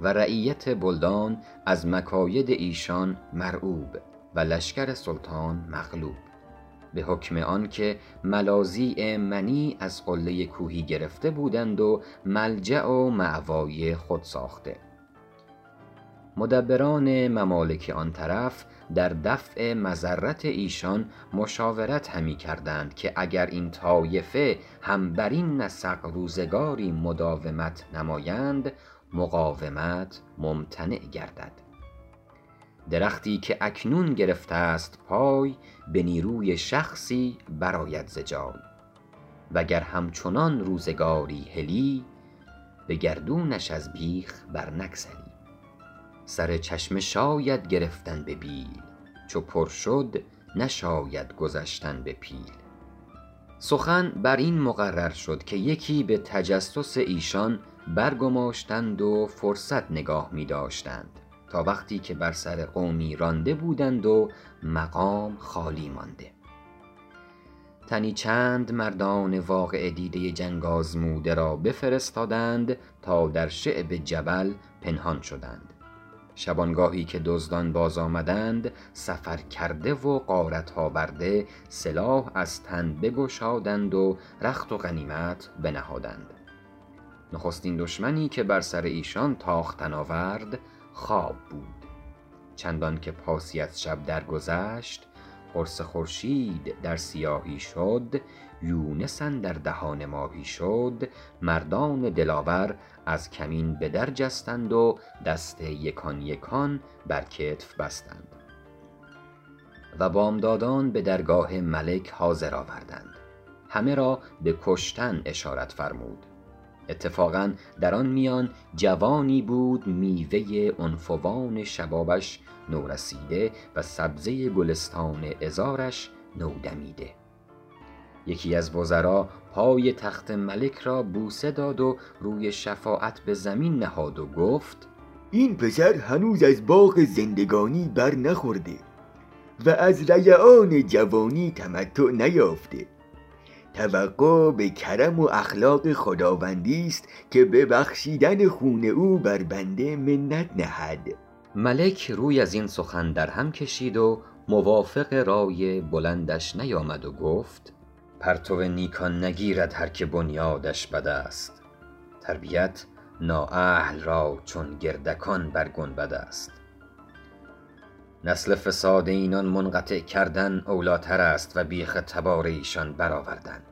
و رعیت بلدان از مکاید ایشان مرعوب و لشکر سلطان مغلوب. به حکم آن که ملاذیع منیع از قله کوهی گرفته بودند و ملجأ و مأوای خود ساخته. مدبران ممالک آن طرف در دفع مضرت ایشان مشاورت همی کردند که اگر این طایفه هم بر این نسق روزگاری مداومت نمایند مقاومت ممتنع گردد. درختی که اکنون گرفته است پای به نیروی شخصی برآید ز جای و گر همچنان روزگاری هلی به گردونش از بیخ بر نگسلی سر چشمه شاید گرفتن به بیل چو پر شد نشاید گذشتن به پیل. سخن بر این مقرر شد که یکی به تجسس ایشان برگماشتند و فرصت نگاه می داشتند تا وقتی که بر سر قومی رانده بودند و مقام خالی مانده. تنی چند مردان واقعه دیده جنگ آزموده را بفرستادند تا در شعب جبل پنهان شدند. شبانگاهی که دزدان باز آمدند سفرکرده و غارت آورده سلاح از تن بگشادند و رخت و غنیمت بنهادند. نخستین دشمنی که بر سر ایشان تاختن آورد خواب بود. چندان که پاسی از شب درگذشت قرص خورشید در سیاهی شد یونس اندر دهان ماهی شد مردان دلاور از کمین به در جستند و دست یکان یکان بر کتف بستند. و بامدادان به درگاه ملک حاضر آوردند. همه را به کشتن اشارت فرمود. اتفاقا در آن میان جوانی بود میوه عنفوان شبابش نورسیده و سبزه گلستان عذارش نودمیده. یکی از وزرا پای تخت ملک را بوسه داد و روی شفاعت به زمین نهاد و گفت این پسر هنوز از باغ زندگانی بر نخورده و از ریعان جوانی تمتع نیافته. توقع به کرم و اخلاق خداوندی است که به بخشیدن خون او بر بنده منت نهد. ملک روی از این سخن در هم کشید و موافق رای بلندش نیامد و گفت پرتو نیکان نگیرد هر که بنیادش بد است. تربیت نااهل را چون گردکان بر گنبد است. نسل فساد اینان منقطع کردن اولی تر است و بیخ تبار ایشان برآوردن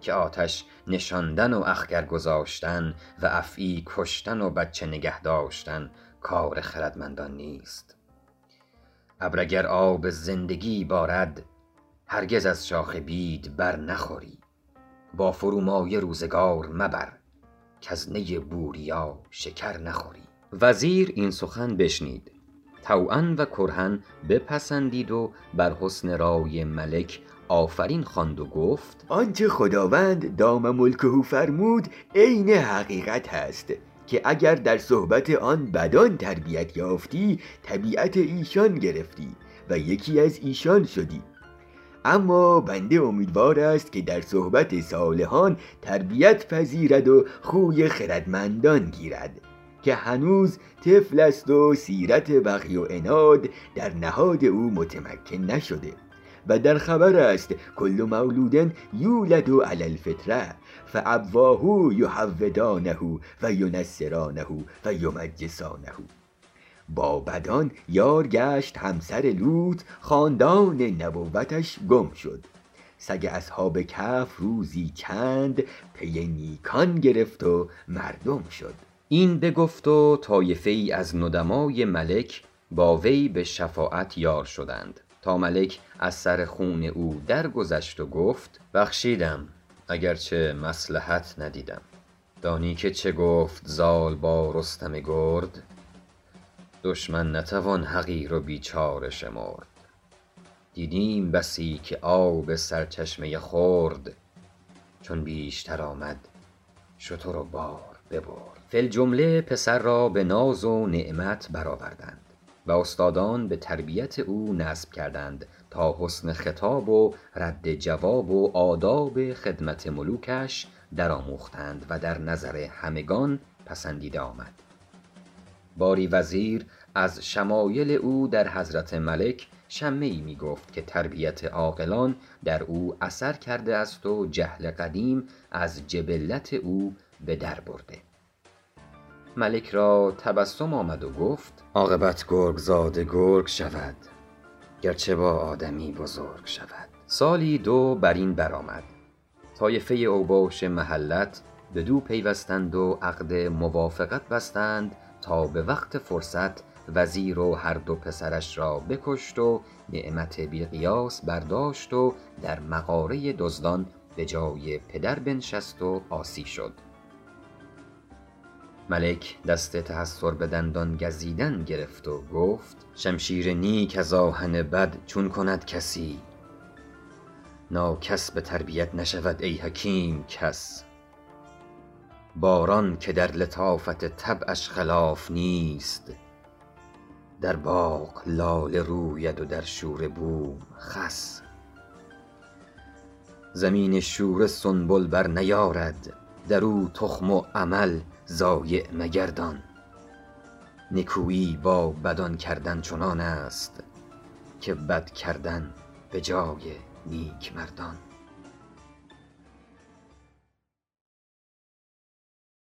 که آتش نشاندن و اخگر گذاشتن و افعی کشتن و بچه نگه داشتن کار خردمندان نیست. ابر اگر آب زندگی بارد هرگز از شاخ بید بر نخوری. با فرومایه روزگار مبر نی بوریا شکر نخوری. وزیر این سخن بشنید. طوعا و کرها بپسندید و بر حسن رای ملک آفرین خواند و گفت آنچه خداوند دام ملکه فرمود عین حقیقت است که اگر در صحبت آن بدان تربیت یافتی طبیعت ایشان گرفتی و یکی از ایشان شدی. اما بنده امیدوار است که در صحبت صالحان تربیت پذیرد و خوی خردمندان گیرد. که هنوز طفل است و سیرت بغی و عناد در نهاد او متمکن نشده و در خبر است کل مولود یولد علی الفطرة فابواه یهودانه و ینصرانه و یمجسانه با بدان یار گشت همسر لوط خاندان نبوتش گم شد سگ اصحاب کهف روزی چند پی نیکان گرفت و مردم شد این بگفت و طایفه ای از ندمای ملک با وی به شفاعت یار شدند. تا ملک از سر خون او درگذشت و گفت بخشیدم اگر چه مصلحت ندیدم. دانی که چه گفت زال با رستم گرد. دشمن نتوان حقیر و بیچاره شمرد. دیدیم بسی که آب سرچشمه خرد چون بیشتر آمد شتر و بار ببرد. فی الجمله پسر را به ناز و نعمت برآوردند و استادان به تربیت او نصب کردند تا حسن خطاب و رد جواب و آداب خدمت ملوکش درآموختند و در نظر همگان پسندیده آمد. باری وزیر از شمایل او در حضرت ملک شمه ای می گفت که تربیت عاقلان در او اثر کرده است و جهل قدیم از جبلت او به در برده. ملک را تبسم آمد و گفت عاقبت گرگ زاده گرگ شود گرچه با آدمی بزرگ شود. سالی دو بر این برآمد. طایفه اوباش محلت بدو پیوستند و عقد موافقت بستند تا به وقت فرصت وزیر و هر دو پسرش را بکشت و نعمت بی قیاس برداشت و در مغاره دزدان به جای پدر بنشست و عاصی شد. ملک دست تحسر به دندان گزیدن گرفت و گفت شمشیر نیک از آهن بد چون کند کسی؟ ناکس به تربیت نشود ای حکیم کس. باران که در لطافت طبعش خلاف نیست در باغ لاله روید و در شوره بوم خس. زمین شوره سنبل بر نیارد در او تخم و عمل ضایع مگردان. نکویی با بدان کردن چنان است که بد کردن به جای نیک مردان.